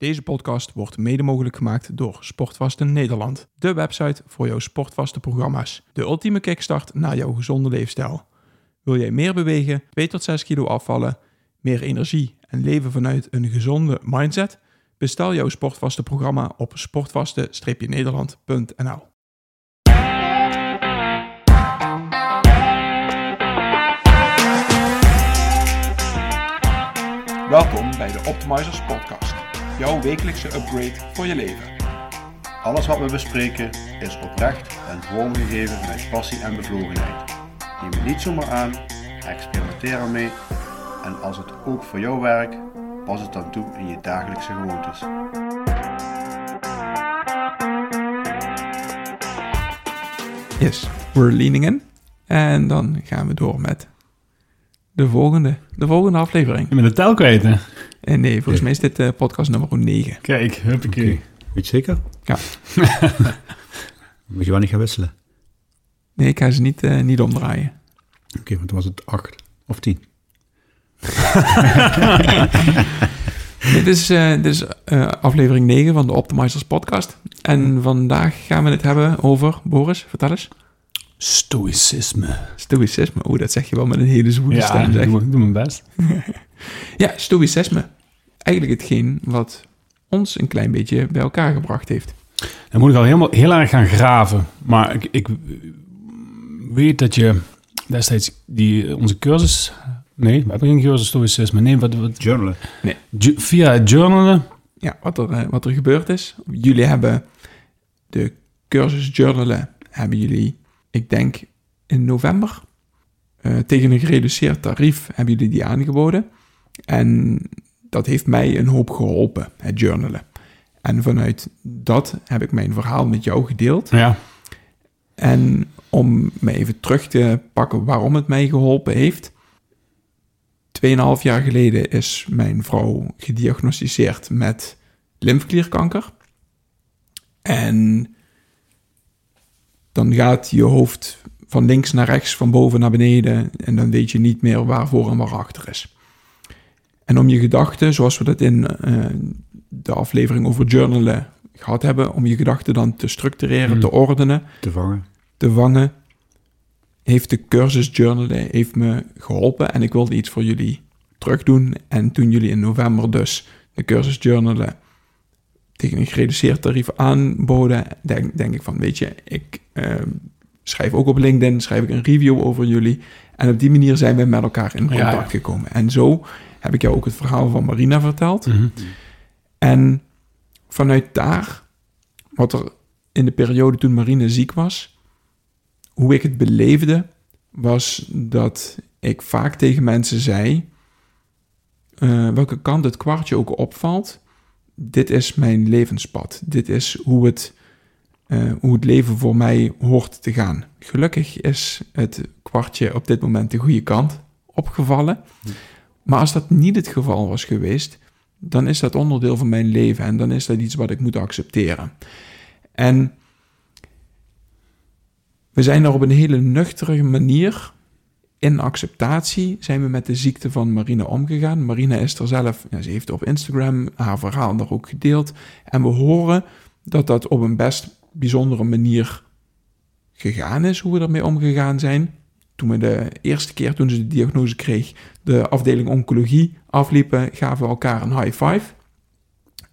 Deze podcast wordt mede mogelijk gemaakt door Sportvasten Nederland, de website voor jouw sportvaste programma's. De ultieme kickstart naar jouw gezonde leefstijl. Wil jij meer bewegen, 2 tot 6 kilo afvallen, meer energie en leven vanuit een gezonde mindset? Bestel jouw sportvaste programma op sportvaste-nederland.nl. Welkom bij de Optimizers Podcast, jouw wekelijkse upgrade voor je leven. Alles wat we bespreken is oprecht en vormgegeven met passie en bevlogenheid. Neem het niet zomaar aan, experimenteer ermee en als het ook voor jou werkt, pas het dan toe in je dagelijkse gewoontes. Yes, we're leaning in. En dan gaan we door met de volgende, de volgende aflevering. Je bent de tel kwijt, hè? En nee, volgens mij is dit eh, podcast nummer 9. Kijk, huppakee. Oké. Weet je zeker? Ja. Moet je wel niet gaan wisselen. Nee, ik ga ze niet, eh, niet omdraaien. Oké, want dan was het 8 of 10. dit is, eh, dit is eh, aflevering 9 van de Optimizers podcast. En vandaag gaan we het hebben over, Boris, vertel eens. Stoïcisme. Stoïcisme. Oeh, dat zeg je wel met een hele zwoele Ja, stem. Zeg. doe, doe mijn best. Ja, stoïcisme. Eigenlijk hetgeen wat ons een klein beetje bij elkaar gebracht heeft. Dan moet ik al helemaal, heel erg gaan graven. Maar ik, ik weet dat je destijds die, onze cursus... Nee, we hebben geen cursus stoïcisme. Nee, wat, wat, Journalen. ju- via het journalen... Ja, wat er, eh, wat er gebeurd is. Jullie hebben de cursus journalen, hebben jullie, ik denk in november, eh, tegen een gereduceerd tarief hebben jullie die aangeboden. En dat heeft mij een hoop geholpen, het journalen. En vanuit dat heb ik mijn verhaal met jou gedeeld. Ja, En om me even terug te pakken waarom het mij geholpen heeft. Tweeënhalf jaar geleden is mijn vrouw gediagnosticeerd met lymfeklierkanker. En dan gaat je hoofd van links naar rechts, van boven naar beneden. En dan weet je niet meer waar voor en waar achter is. En om je gedachten, zoals we dat in eh, de aflevering over journalen gehad hebben, om je gedachten dan te structureren, Mhm. te ordenen, Te vangen. te vangen, heeft de cursus journalen heeft me geholpen en ik wilde iets voor jullie terugdoen. En toen jullie in november dus de cursus journalen tegen een gereduceerd tarief aanboden, denk, denk ik van, weet je, ik eh, schrijf ook op LinkedIn, schrijf ik een review over jullie. En op die manier zijn we met elkaar in contact ja. gekomen. En zo heb ik jou ook het verhaal van Marina verteld. Mhm. En vanuit daar, wat er in de periode toen Marine ziek was, hoe ik het beleefde, was dat ik vaak tegen mensen zei, eh, welke kant het kwartje ook opvalt, dit is mijn levenspad. Dit is hoe het, eh, hoe het leven voor mij hoort te gaan. Gelukkig is het kwartje op dit moment de goede kant opgevallen. Maar als dat niet het geval was geweest, dan is dat onderdeel van mijn leven en dan is dat iets wat ik moet accepteren. En we zijn er op een hele nuchtere manier in acceptatie zijn we met de ziekte van Marina omgegaan. Marina is er zelf, ja, ze heeft op Instagram haar verhaal daar ook gedeeld. En we horen dat dat op een best bijzondere manier gegaan is, hoe we ermee omgegaan zijn. Toen we de eerste keer, toen ze de diagnose kreeg, de afdeling oncologie afliepen, gaven we elkaar een high five.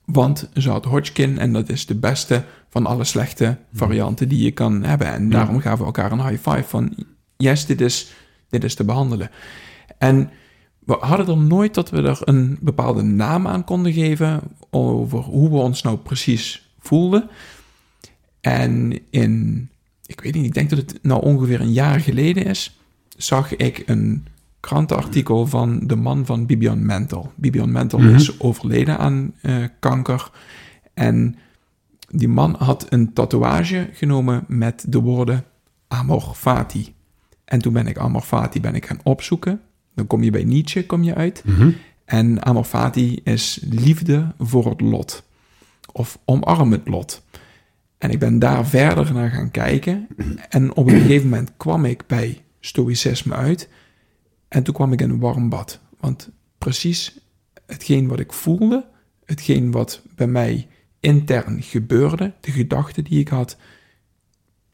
Want ze had Hodgkin en dat is de beste van alle slechte varianten die je kan hebben. En daarom gaven we elkaar een high five van, yes, dit is, dit is te behandelen. En we hadden er nooit dat we er een bepaalde naam aan konden geven over hoe we ons nou precies voelden. En in, ik weet niet, ik denk dat het nou ongeveer een jaar geleden is, zag ik een krantenartikel van de man van Bibian Mental. Bibian Mental Mhm. is overleden aan eh, kanker. En die man had een tatoeage genomen met de woorden Amor Fati. En toen ben ik Amor Fati ben ik gaan opzoeken. Dan kom je bij Nietzsche kom je uit. Mhm. En Amor Fati is liefde voor het lot. Of omarm het lot. En ik ben daar verder naar gaan kijken. En op een gegeven moment kwam ik bij stoïcisme uit. En toen kwam ik in een warm bad. Want precies hetgeen wat ik voelde, hetgeen wat bij mij intern gebeurde, de gedachten die ik had,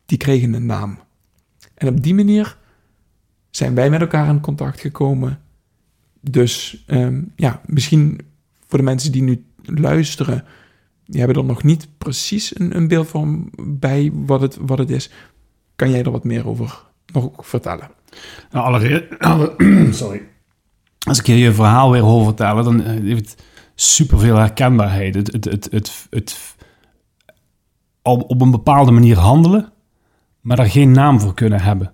die kregen een naam. En op die manier zijn wij met elkaar in contact gekomen. Dus ehm, ja, misschien voor de mensen die nu luisteren, die hebben er nog niet precies een, een beeld van bij wat het, wat het is. Kan jij er wat meer over nog vertellen? Nou, allereerst, alle- sorry. Als ik je je verhaal weer hoor vertellen, dan eh, heeft het superveel herkenbaarheid. Het, het, het, het, het, op een bepaalde manier handelen, maar daar geen naam voor kunnen hebben.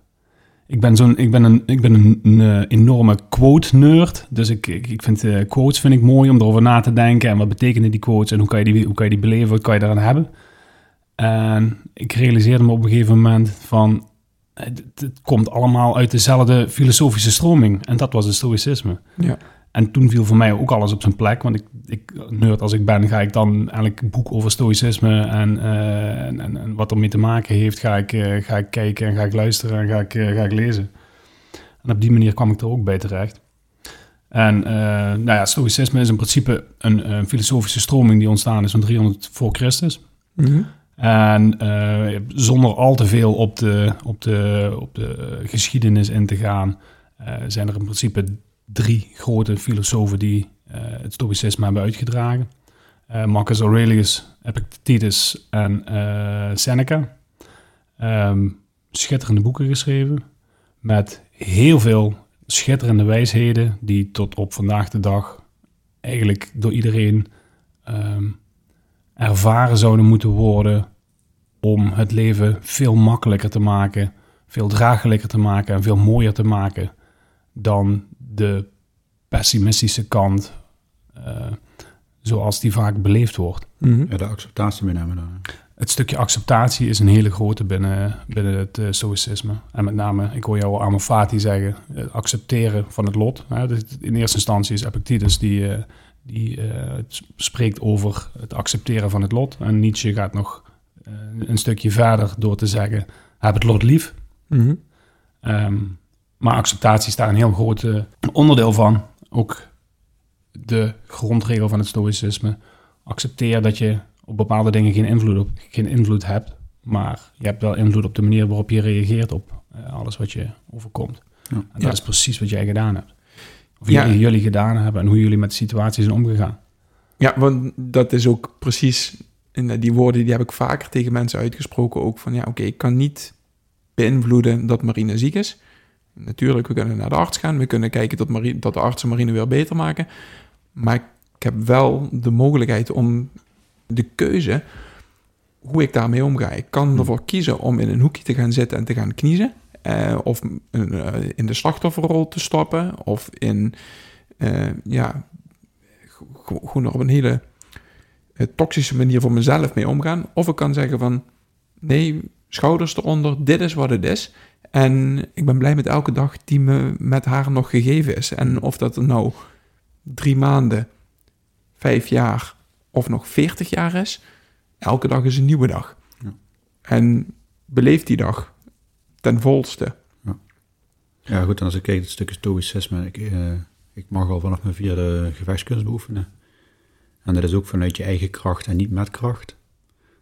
Ik ben, zo'n, ik ben, een, ik ben een, eh, enorme quote-nerd. Dus ik, ik, ik vind eh, quotes vind ik mooi om erover na te denken. En wat betekenen die quotes en hoe kan je die, hoe kan je die beleven, wat kan je daaraan hebben. En ik realiseerde me op een gegeven moment van... Het, het komt allemaal uit dezelfde filosofische stroming. En dat was het stoïcisme. Ja. En toen viel voor mij ook alles op zijn plek. Want ik, ik nerd als ik ben, ga ik dan eigenlijk boek over stoïcisme en, eh, en, en, en wat ermee te maken heeft, ga ik, eh, ga ik kijken en ga ik luisteren en ga ik, eh, ga ik lezen. En op die manier kwam ik er ook bij terecht. En nou ja, stoïcisme is in principe een, een filosofische stroming die ontstaan is van 300 voor Christus. Mhm. En zonder al te veel op de, op de, op de geschiedenis in te gaan, zijn er in principe drie grote filosofen die eh, het stoïcisme hebben uitgedragen. Eh, Marcus Aurelius, Epictetus en eh, Seneca. Ehm, schitterende boeken geschreven met heel veel schitterende wijsheden die tot op vandaag de dag eigenlijk door iedereen ehm, ervaren zouden moeten worden om het leven veel makkelijker te maken, veel draaglijker te maken en veel mooier te maken dan de pessimistische kant eh, zoals die vaak beleefd wordt. Mhm. Ja, de acceptatie meenemen dan. Het stukje acceptatie is een hele grote binnen, binnen het eh, stoïcisme. En met name, ik hoor jou al Amor Fati zeggen, het accepteren van het lot. Hè. Dus in eerste instantie is Epictetus die, eh, die eh, spreekt over het accepteren van het lot. En Nietzsche gaat nog eh, een stukje verder door te zeggen, heb het lot lief. Mhm. Ehm, maar acceptatie is daar een heel groot eh, onderdeel van. Ook de grondregel van het stoïcisme. Accepteer dat je op bepaalde dingen geen invloed, op, geen invloed hebt. Maar je hebt wel invloed op de manier waarop je reageert op eh, alles wat je overkomt. Ja. En dat Ja. is precies wat jij gedaan hebt. Of Ja. jullie, gedaan hebben en hoe jullie met de situatie zijn omgegaan. Ja, want dat is ook precies, en die woorden die heb ik vaker tegen mensen uitgesproken ook van ja, oké, ik kan niet beïnvloeden dat Marine ziek is. Natuurlijk, we kunnen naar de arts gaan, we kunnen kijken dat, Marine, dat de artsen Marine weer beter maken. Maar ik heb wel de mogelijkheid om de keuze hoe ik daarmee omga. Ik kan ervoor kiezen om in een hoekje te gaan zitten en te gaan kniezen. eh, of eh, in de slachtofferrol te stappen. Of in, eh, ja, gewoon op een hele toxische manier voor mezelf mee omgaan. Of ik kan zeggen van, nee, schouders eronder, dit is wat het is. En ik ben blij met elke dag die me met haar nog gegeven is. En of dat er nou drie maanden, vijf jaar of nog veertig jaar is, elke dag is een nieuwe dag. Ja. En beleef die dag ten volste. Ja, goed, en als ik kijk het stukje stoïcisme, ik, eh, ik mag al vanaf mijn vierde gevechtskunst beoefenen. En dat is ook vanuit je eigen kracht en niet met kracht.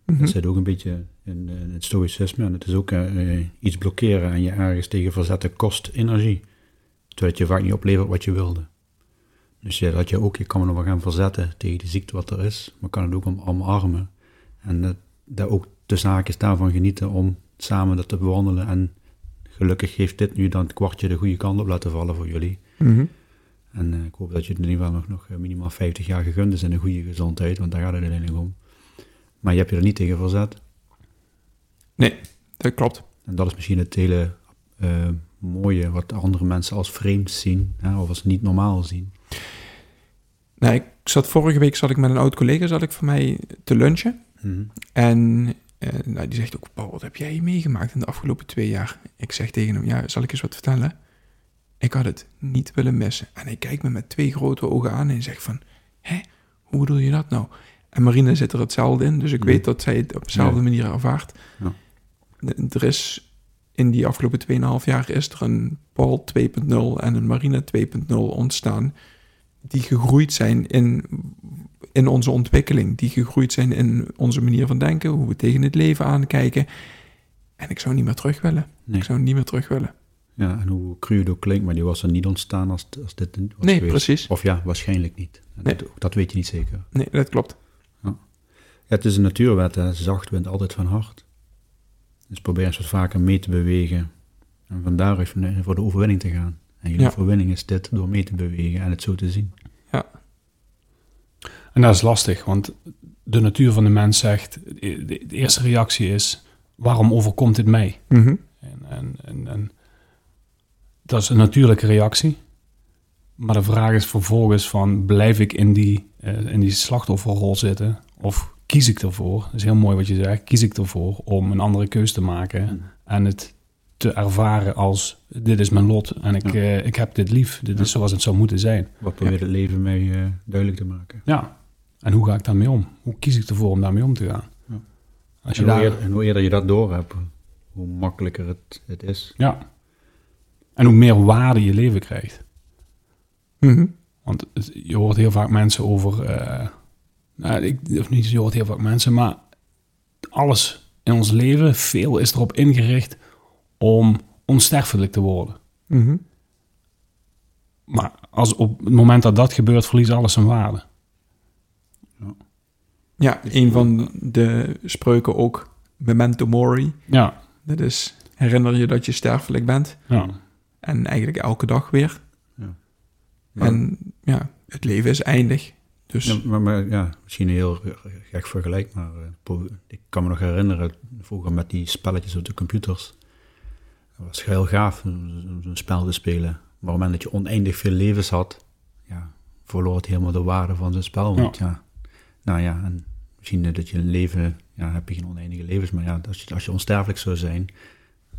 Mhm. Dat zit ook een beetje in, eh, het stoïcisme. En het is ook eh, eh, iets blokkeren en je ergens tegen verzetten kost energie. Terwijl het je vaak niet oplevert wat je wilde. Dus ja, dat je ook, je kan me nog wel gaan verzetten tegen de ziekte wat er is, maar kan het ook om, omarmen. En dat, dat ook de zaak is daarvan genieten om samen dat te bewandelen. En gelukkig heeft dit nu dan het kwartje de goede kant op laten vallen voor jullie. Mhm. En ik hoop dat je het in ieder geval nog, nog minimaal 50 jaar gegund is in een goede gezondheid, want daar gaat het uiteindelijk om. Maar je hebt je er niet tegen verzet. Nee, dat klopt. En dat is misschien het hele eh, mooie wat andere mensen als vreemd zien, hè, of als niet normaal zien. Nou, ik zat vorige week zat ik met een oud collega zat ik van mij te lunchen. Mhm. En eh, nou, die zegt ook, Paul, wat heb jij meegemaakt in de afgelopen twee jaar? Ik zeg tegen hem, ja, zal ik eens wat vertellen? Ik had het niet willen missen. En hij kijkt me met twee grote ogen aan en zegt van, hè, hoe bedoel je dat nou? En Marine zit er hetzelfde in, dus ik weet dat zij het op dezelfde manier ervaart. Er is in die afgelopen 2,5 jaar is er een Paul 2.0 en een Marine 2.0 ontstaan die gegroeid zijn in, in onze ontwikkeling, die gegroeid zijn in onze manier van denken, hoe we tegen het leven aankijken. En ik zou niet meer terug willen. Nee. Ik zou niet meer terug willen. Ja, en hoe cru het ook klinkt, maar die was er niet ontstaan als, als dit was Nee, geweest. precies. Of ja, waarschijnlijk niet. Nee. Dat, dat weet je niet zeker. Nee, dat klopt. Ja, het is een natuurwet, hè. zacht wint altijd van hard. Dus probeer eens wat vaker mee te bewegen. En van daaruit voor de overwinning te gaan. En Ja. overwinning is dit, door mee te bewegen en het zo te zien. En dat is lastig, want de natuur van de mens zegt, de, de eerste reactie is, waarom overkomt dit mij? Mhm. En, en, en, en dat is een natuurlijke reactie. Maar de vraag is vervolgens van, blijf ik in die, eh, in die slachtofferrol zitten? Of kies ik ervoor, dat is heel mooi wat je zegt, kies ik ervoor om een andere keus te maken en het te ervaren als, dit is mijn lot en ik, Ja. eh, ik heb dit lief. Dit is zoals het zou moeten zijn. Wat probeert het leven mij eh, duidelijk te maken. Ja. En hoe ga ik daarmee om? Hoe kies ik ervoor om daarmee om te gaan? Ja. Als je En hoe, daar... eerder, en hoe eerder je dat door hebt, hoe makkelijker het, het is. Ja. En hoe meer waarde je leven krijgt. Mhm. Want je hoort heel vaak mensen over. eh, nou, ik, of niet, je hoort heel vaak mensen, maar alles in ons leven, veel is erop ingericht om onsterfelijk te worden. Mhm. Maar als op het moment dat dat gebeurt, verliest alles zijn waarde. Ja, een van de spreuken ook, memento mori. Ja, Dat is, herinner je dat je sterfelijk bent. ja. En eigenlijk elke dag weer. Ja. En ja, het leven is eindig. Dus Ja, maar, maar ja, misschien een heel gek vergelijk, maar eh, ik kan me nog herinneren, vroeger met die spelletjes op de computers. Dat was heel gaaf, om zo'n spel te spelen. Maar op het moment dat je oneindig veel levens had, ja, verloor het helemaal de waarde van zo'n spel. Want ja. nou ja, en misschien dat je een leven, ja, heb je geen oneindige levens, maar ja, als je, als je onsterfelijk zou zijn,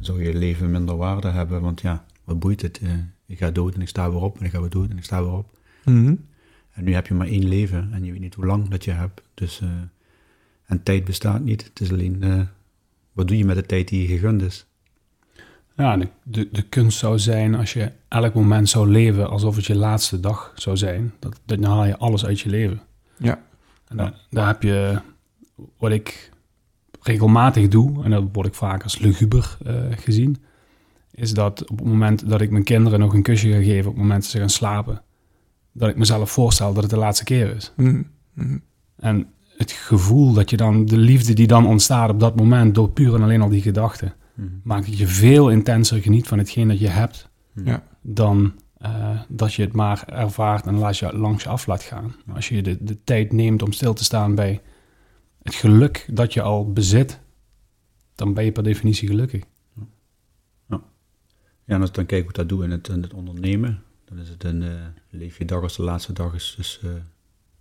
zou je leven minder waarde hebben. Want ja, wat boeit het? eh, ik ga dood en ik sta weer op en ik ga weer dood en ik sta weer op. Mhm. En nu heb je maar één leven en je weet niet hoe lang dat je hebt. Dus, eh, en tijd bestaat niet. Het is alleen, eh, wat doe je met de tijd die je gegund is? Ja, de, de, de kunst zou zijn als je elk moment zou leven alsof het je laatste dag zou zijn. Dat, dan haal je alles uit je leven. ja. En daar, daar heb je wat ik regelmatig doe, en dat word ik vaak als luguber eh, gezien, is dat op het moment dat ik mijn kinderen nog een kusje ga geven, op het moment dat ze gaan slapen, dat ik mezelf voorstel dat het de laatste keer is. Mhm. Mhm. En het gevoel dat je dan, de liefde die dan ontstaat op dat moment, door puur en alleen al die gedachten, maakt dat je veel intenser geniet van hetgeen dat je hebt, Ja. dan eh, dat je het maar ervaart en laat je langs je af laat gaan. Als je de, de tijd neemt om stil te staan bij het geluk dat je al bezit, dan ben je per definitie gelukkig. Ja, en als ik dan kijk hoe ik dat doe in het, in het ondernemen, dan is het een, eh, leef je dag als de laatste dag is. Dus, eh,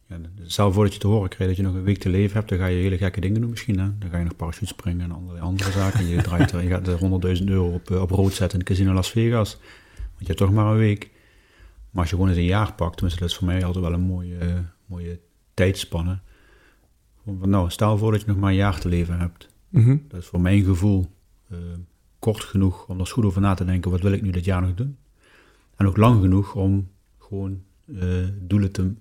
ja, stel voor dat je te horen krijgt dat je nog een week te leven hebt, dan ga je hele gekke dingen doen misschien. Hè? Dan ga je nog parachute springen en allerlei andere zaken. En je, draait er, je gaat er 100.000 euro op, eh, op rood zetten in het casino Las Vegas. Want je hebt toch maar een week. Maar als je gewoon eens een jaar pakt, tenminste dat is voor mij altijd wel een mooie, mooie tijdspanne. Van, nou, stel voor dat je nog maar een jaar te leven hebt. Mhm. Dat is voor mijn gevoel kort genoeg om er eens goed over na te denken. Wat wil ik nu dit jaar nog doen? En ook lang genoeg om gewoon eh, doelen te,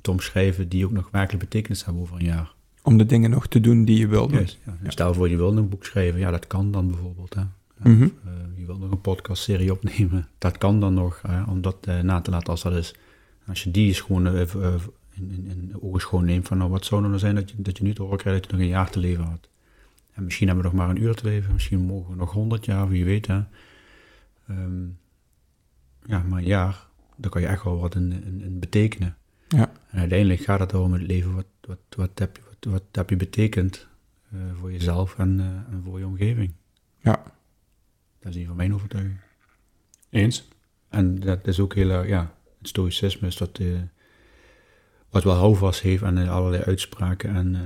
te omschrijven die ook nog werkelijk betekenis hebben over een jaar. Om de dingen nog te doen die je wil doen. Ja. En Stel voor je wil een boek schrijven, ja dat kan dan bijvoorbeeld. Hè. Mhm. Of, eh, je wilt nog een podcastserie opnemen, dat kan dan nog, hè, om dat eh, na te laten als dat is. Als je die eens gewoon in, in, in ogenschouw neemt van nou wat zou er nou zijn dat je, dat je nu te horen krijgt dat je nog een jaar te leven had. En misschien hebben we nog maar een uur te leven, misschien mogen we nog honderd jaar, wie weet hè. Ehm, ja, maar een jaar, daar kan je echt wel wat in, in, in betekenen. Ja. En uiteindelijk gaat het erom het leven, wat, wat, wat, heb, je, wat, wat heb je betekend eh, voor jezelf en, eh, en voor je omgeving. Ja. Dat is een van mijn overtuigingen. Eens? En dat is ook heel erg, ja, het stoïcisme is dat, eh, wat wel houvast heeft aan allerlei uitspraken. En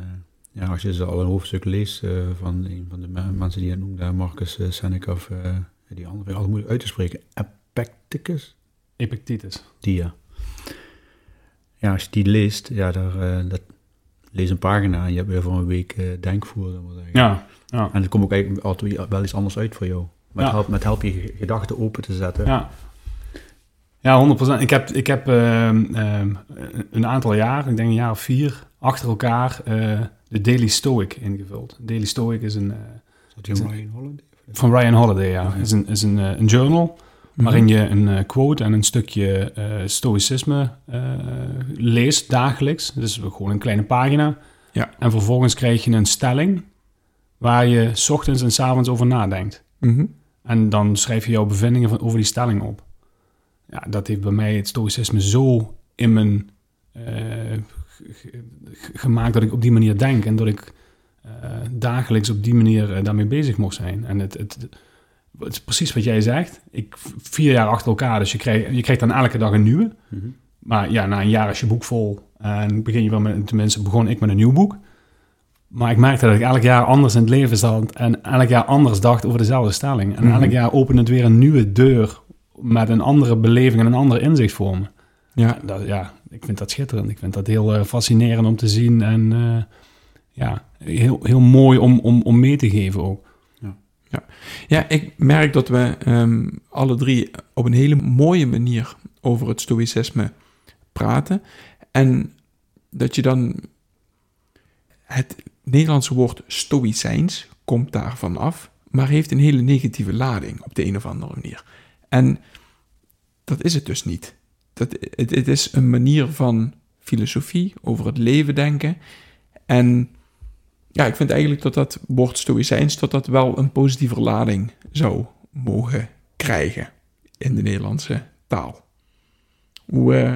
ja, als je ze al een hoofdstuk leest van een van de me- mensen die je noemde, Marcus Seneca of die andere, altijd moeilijk uit te spreken, Epictetus, Epictetus. die ja. Ja, als je die leest, ja, daar, eh, dat, lees een pagina en je hebt weer voor een week eh, denkvoer. Ja, ja, En het komt ook eigenlijk altijd wel iets anders uit voor jou. Met, Ja. help, met help je ge- gedachten open te zetten. ja. Ja, 100%. Ik heb, ik heb ehm, ehm, een aantal jaar, ik denk een jaar of vier, achter elkaar eh, de Daily Stoic ingevuld. Daily Stoic is een... Is dat Ryan Holiday? van Ryan Holiday, ja. Is een, is een, een journal waarin je een eh, quote en een stukje eh, stoïcisme eh, leest dagelijks. Dus gewoon een kleine pagina. Ja. En vervolgens krijg je een stelling waar je 's ochtends en 's avonds over nadenkt. Mhm. En dan schrijf je jouw bevindingen van, over die stelling op. Ja, dat heeft bij mij het stoïcisme zo in mijn gemaakt dat ik op die manier denk en dat ik dagelijks op die manier daarmee bezig mocht zijn. En het, het, het is precies wat jij zegt. Ik vier jaar achter elkaar, dus je krijgt, je krijgt dan elke dag een nieuwe. Mhm. Maar ja, na een jaar is je boek vol en begin je wel met, tenminste begon ik met een nieuw boek. Maar ik merkte dat ik elk jaar anders in het leven zat en elk jaar anders dacht over dezelfde stelling. En Mhm. elk jaar opende het weer een nieuwe deur met een andere beleving en een ander inzicht voor me. Ja, Dat, ja, ik vind dat schitterend. Ik vind dat heel eh, fascinerend om te zien en eh, ja, heel, heel mooi om, om, om mee te geven ook. Ja, ik merk dat we ehm, alle drie op een hele mooie manier over het stoïcisme praten. En dat je dan het Nederlandse woord stoïcijns komt daarvan af, maar heeft een hele negatieve lading op de een of andere manier. En dat is het dus niet. Dat, het is een manier van filosofie, over het leven denken. En ja, ik vind eigenlijk dat dat woord stoïcijns, dat dat wel een positieve lading zou mogen krijgen in de Nederlandse taal. Hoe, eh,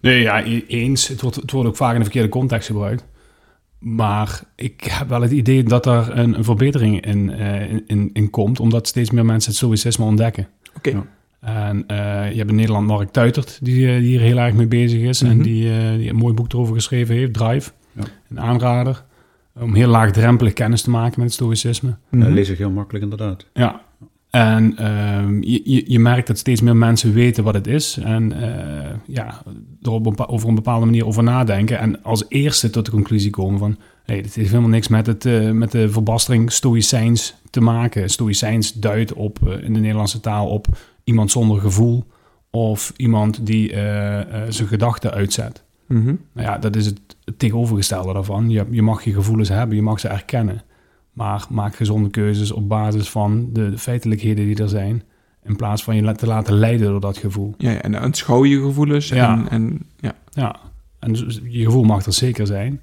Nee, ja, e- eens. Het wordt, het wordt ook vaak in de verkeerde context gebruikt. Maar ik heb wel het idee dat er een, een verbetering in, eh, in- in, in komt, omdat steeds meer mensen het stoïcisme ontdekken. Oké. Ja. En eh, je hebt in Nederland Mark Tuitert, die, die hier heel erg mee bezig is. Mhm. En die, eh, die een mooi boek erover geschreven heeft, Drive. Ja. Een aanrader. Om heel laagdrempelig kennis te maken met het stoïcisme. Mhm. Dat lees ik heel makkelijk inderdaad. Ja. En ehm, je, je, je merkt dat steeds meer mensen weten wat het is. En eh, ja, er op een over een bepaalde manier over nadenken. En als eerste tot de conclusie komen van... Hey, dit heeft helemaal niks met, het, eh, met de verbastering stoïcijns te maken. Stoïcijns duidt op, eh, in de Nederlandse taal op iemand zonder gevoel... of iemand die zijn gedachten uitzet. Mhm. Nou ja, dat is het, het tegenovergestelde daarvan. Je, je mag je gevoelens hebben, je mag ze erkennen. Maar maak gezonde keuzes op basis van de feitelijkheden die er zijn. In plaats van je te laten leiden door dat gevoel. Ja, en aanschouw je gevoelens. Ja. En, en, ja. Ja, en dus je gevoel mag er zeker zijn.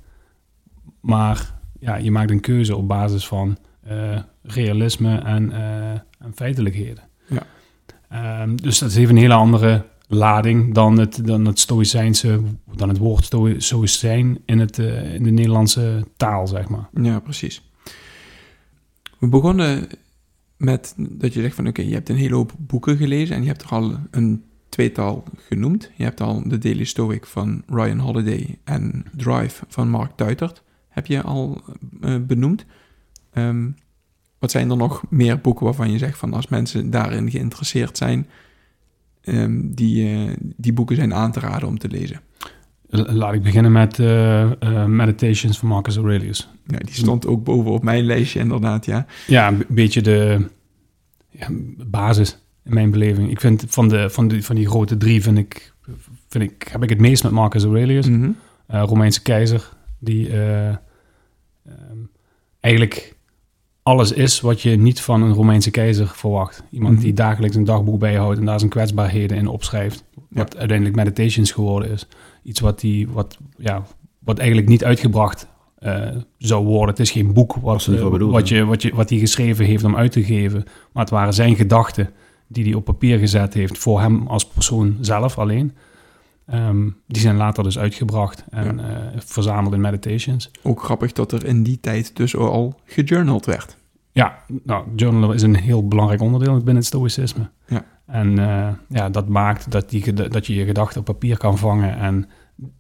Maar ja, je maakt een keuze op basis van eh, realisme en, eh, en feitelijkheden. Ja. Ehm, dus dat heeft een hele andere lading dan het, dan het stoïcijnse, dan het woord stoïcijn in, het, eh, in de Nederlandse taal, zeg maar. ja, precies. We begonnen met dat je zegt van oké, je hebt een hele hoop boeken gelezen en je hebt er al een tweetal genoemd. Je hebt al The Daily Stoic van Ryan Holiday en Drive van Mark Tuitert heb je al eh, benoemd. Ehm, wat zijn er nog meer boeken waarvan je zegt van als mensen daarin geïnteresseerd zijn, ehm, die, eh, die boeken zijn aan te raden om te lezen? Laat ik beginnen met eh, eh, Meditations van Marcus Aurelius. Ja, die stond ook boven op mijn lijstje inderdaad, ja. Ja, een beetje de ja, basis in mijn beleving. Ik vind van, de, van, die, van die grote drie vind ik, vind ik, heb ik het meest met Marcus Aurelius. Mhm. Romeinse keizer, die eh, ehm, eigenlijk alles is wat je niet van een Romeinse keizer verwacht. Iemand Mhm. die dagelijks een dagboek bijhoudt en daar zijn kwetsbaarheden in opschrijft. Wat uiteindelijk meditations geworden is. Iets wat, die, wat, ja, wat eigenlijk niet uitgebracht eh, zou worden. Het is geen boek wat, eh, bedoeld, wat, je, wat, je, wat hij geschreven heeft om uit te geven. Maar het waren zijn gedachten die hij op papier gezet heeft voor hem als persoon zelf alleen. Ehm, die zijn later dus uitgebracht en eh, verzameld in meditations. Ook grappig dat er in die tijd dus al gejournald werd. Ja, nou, journalen is een heel belangrijk onderdeel binnen het stoïcisme. Ja. En eh, ja, dat maakt dat, die, dat je je gedachten op papier kan vangen en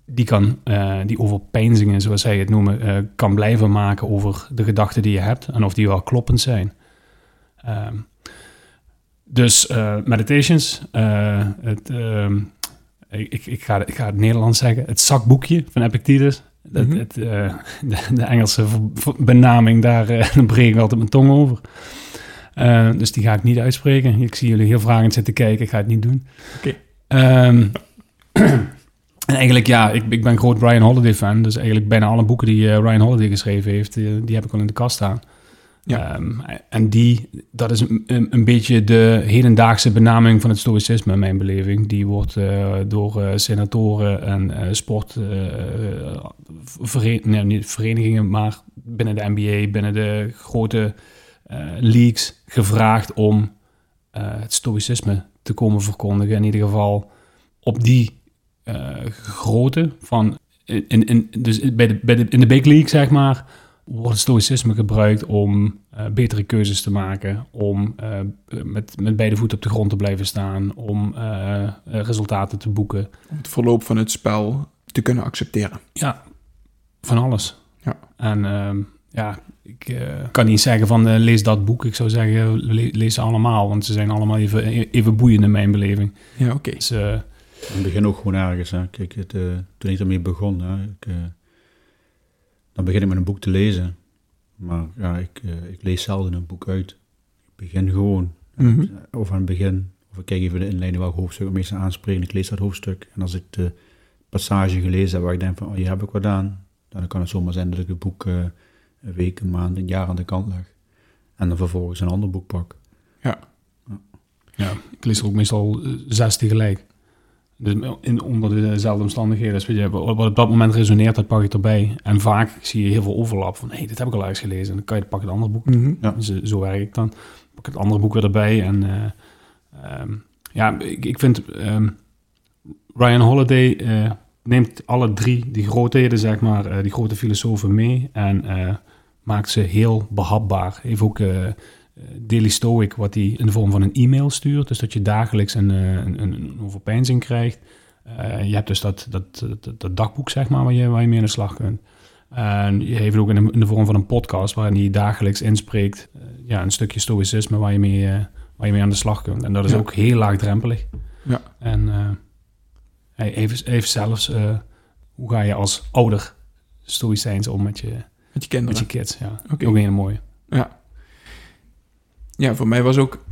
die, kan, eh, die overpeinzingen, zoals zij het noemen, kan blijven maken over de gedachten die je hebt en of die wel kloppend zijn. Ehm, dus meditations, het, ehm, ik, ik, ga, ik ga het Nederlands zeggen, het zakboekje van Epictetus. Mhm. het, eh, de, de Engelse benaming, daar daar breek ik altijd mijn tong over. Eh, dus die ga ik niet uitspreken. Ik zie jullie heel vragend zitten kijken, ik ga het niet doen. Oké. Ehm, en eigenlijk, ja, ik, ik ben groot Ryan Holiday fan. Dus eigenlijk bijna alle boeken die Ryan Holiday geschreven heeft, eh, die heb ik al in de kast staan. Ja. Ehm, en die, dat is een, een, beetje de hedendaagse benaming van het stoïcisme in mijn beleving. Die wordt eh, door eh, senatoren en sport, eh, niet verenigingen, maar binnen de NBA, binnen de grote leagues gevraagd om het stoïcisme te komen verkondigen. In ieder geval op die grootte van... In, in, dus bij de, in de big league, zeg maar, wordt het stoïcisme gebruikt om eh, betere keuzes te maken, om eh, met, met beide voeten op de grond te blijven staan, om eh, eh, resultaten te boeken. Om het verloop van het spel te kunnen accepteren. Ja, van alles. Ja. En ehm, ja, ik eh, kan niet zeggen van lees dat boek. Ik zou zeggen le- lees ze allemaal, want ze zijn allemaal even, even boeiend in mijn beleving. Ja, oké. Dus, eh, In het begin ook gewoon ergens. Hè. Kijk, het, toen ik ermee begon, hè, ik, eh, dan begin ik met een boek te lezen. Maar ja, ik, eh, ik lees zelden een boek uit. Ik begin gewoon. Mhm. Of aan het begin, of ik kijk even de inleiding welk hoofdstuk het meest aanspreken. Ik lees dat hoofdstuk. En als ik de passage gelezen heb waar ik denk van, oh, hier heb ik wat aan. Dan kan het zomaar zijn dat ik het boek eh, een week, een maand, een jaar aan de kant leg. En dan vervolgens een ander boek pak. Ja. ja, ik lees er ook meestal eh, zes tegelijk. Dus in, onder dezelfde omstandigheden. Weet je, wat wat op dat moment resoneert, dat pak ik erbij. En vaak zie je heel veel overlap van, hé, hey, dit heb ik al ergens gelezen. En dan kan je pak het andere boek Mhm. Ja. Zo, zo werk ik dan. Pak het andere boek weer erbij. En eh, ehm, ja, ik, ik vind ehm, Ryan Holiday eh, neemt alle drie die grootheden, zeg maar, eh, die grote filosofen mee en maakt ze heel behapbaar. Heeft ook Daily Stoic, wat hij in de vorm van een e-mail stuurt. Dus dat je dagelijks een, eh, een, een, overpeinzing krijgt. Eh, je hebt dus dat, dat, dat, dat dagboek, zeg maar, waar je, waar je mee aan de slag kunt. En je heeft het ook in de, in de vorm van een podcast waarin hij dagelijks inspreekt. eh, ja, een stukje stoïcisme waar je, mee, eh, waar je mee aan de slag kunt. En dat is Ja. ook heel laagdrempelig. Ja. En eh, hij heeft, zelfs, eh, hoe ga je als ouder stoïcijns om met je, Met je met kinderen. je kids. Ja, Oké. ook een hele mooie. Ja. Ja, voor mij was ook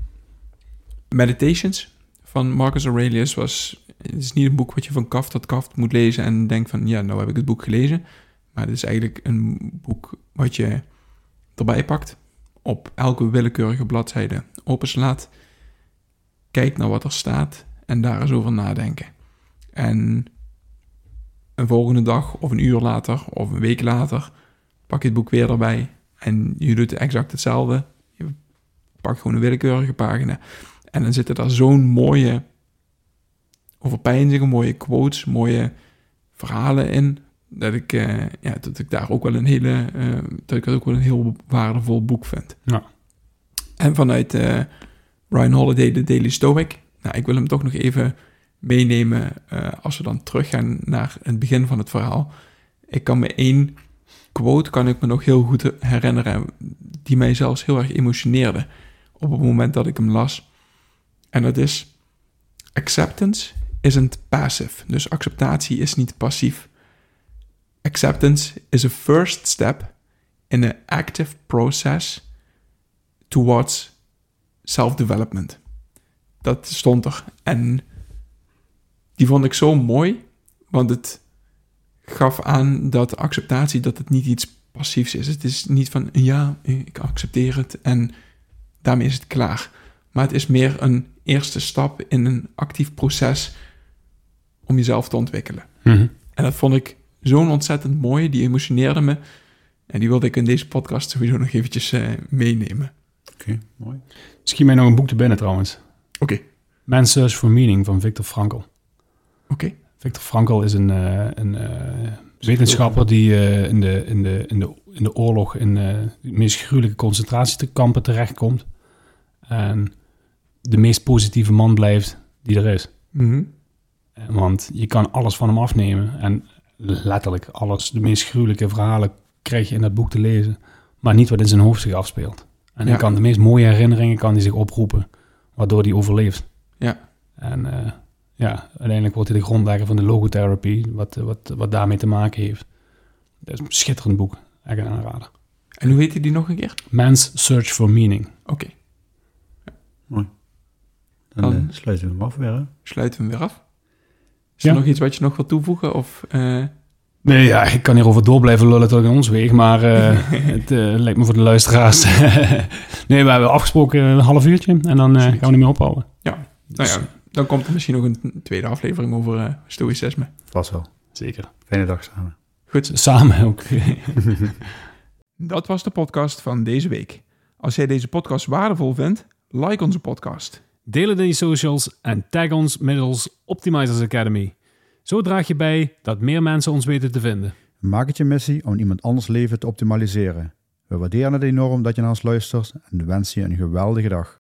Meditations van Marcus Aurelius was... Het is niet een boek wat je van kaft tot kaft moet lezen en denkt van... Ja, nou heb ik het boek gelezen. Maar het is eigenlijk een boek wat je erbij pakt. Op elke willekeurige bladzijde openslaat. Kijkt naar wat er staat en daar eens over nadenken. En een volgende dag of een uur later of een week later... pak je het boek weer erbij en je doet exact hetzelfde. Je pakt gewoon een willekeurige pagina. En dan zitten daar zo'n mooie overpeinzingen, mooie quotes, mooie verhalen in. Dat ik, eh, ja, dat ik daar ook wel een hele, eh, dat ik het ook wel een heel waardevol boek vind. Ja. En vanuit eh, Ryan Holiday, de Daily Stoic. Nou, ik wil hem toch nog even meenemen als we dan teruggaan naar het begin van het verhaal. Ik kan me één quote kan ik me nog heel goed herinneren, die mij zelfs heel erg emotioneerde op het moment dat ik hem las. En dat is: Acceptance isn't passive. Dus acceptatie is niet passief. Acceptance is a first step in an active process towards self-development. Dat stond er. En die vond ik zo mooi, want het gaf aan dat acceptatie, dat het niet iets passiefs is. Het is niet van, ja, ik accepteer het en daarmee is het klaar. Maar het is meer een eerste stap in een actief proces om jezelf te ontwikkelen. Mhm. En dat vond ik zo'n ontzettend mooi, die emotioneerde me. En die wilde ik in deze podcast sowieso nog eventjes eh, meenemen. Oké, mooi. Schiet mij nog een boek te binnen trouwens. Oké, Man's Search for Meaning van Viktor Frankl. oké. Victor Frankl is een, eh, een eh, wetenschapper die in, de, in, de, in, de, in de oorlog in de meest gruwelijke concentratiekampen terechtkomt. En de meest positieve man blijft die er is. Mhm. Want je kan alles van hem afnemen. En letterlijk alles, de meest gruwelijke verhalen krijg je in dat boek te lezen. Maar niet wat in zijn hoofd zich afspeelt. En hij kan de meest mooie herinneringen kan hij zich oproepen. Waardoor hij overleeft. Ja. En eh, ja, uiteindelijk wordt hij de grondlegger van de logotherapie. Wat, wat, wat daarmee te maken heeft. Dat is een schitterend boek. Echt een aanrader. En hoe heette die nog een keer? Man's Search for Meaning. Oké, Dan Dan- eh, sluiten we hem af weer. hè? sluiten we hem weer af. Is er Ja. nog iets wat je nog wilt toevoegen? Of, eh, Nee, ja, ik kan hierover door blijven lullen tot ik aan ons weeg, maar eh, het eh, lijkt me voor de luisteraars. nee, we hebben afgesproken een half uurtje en dan eh, gaan we niet meer ophouden. nou Dus, ja, dan komt er misschien nog een tweede aflevering over stoïcisme. Vast wel. Zeker. Fijne dag samen. Goed, Samen ook. dat was de podcast van deze week. Als jij deze podcast waardevol vindt, like onze podcast. Deel het in je socials en tag ons middels Optimizers Academy. Zo draag je bij dat meer mensen ons weten te vinden. Maak het je missie om iemand anders leven te optimaliseren. We waarderen het enorm dat je naar ons luistert en wensen je een geweldige dag.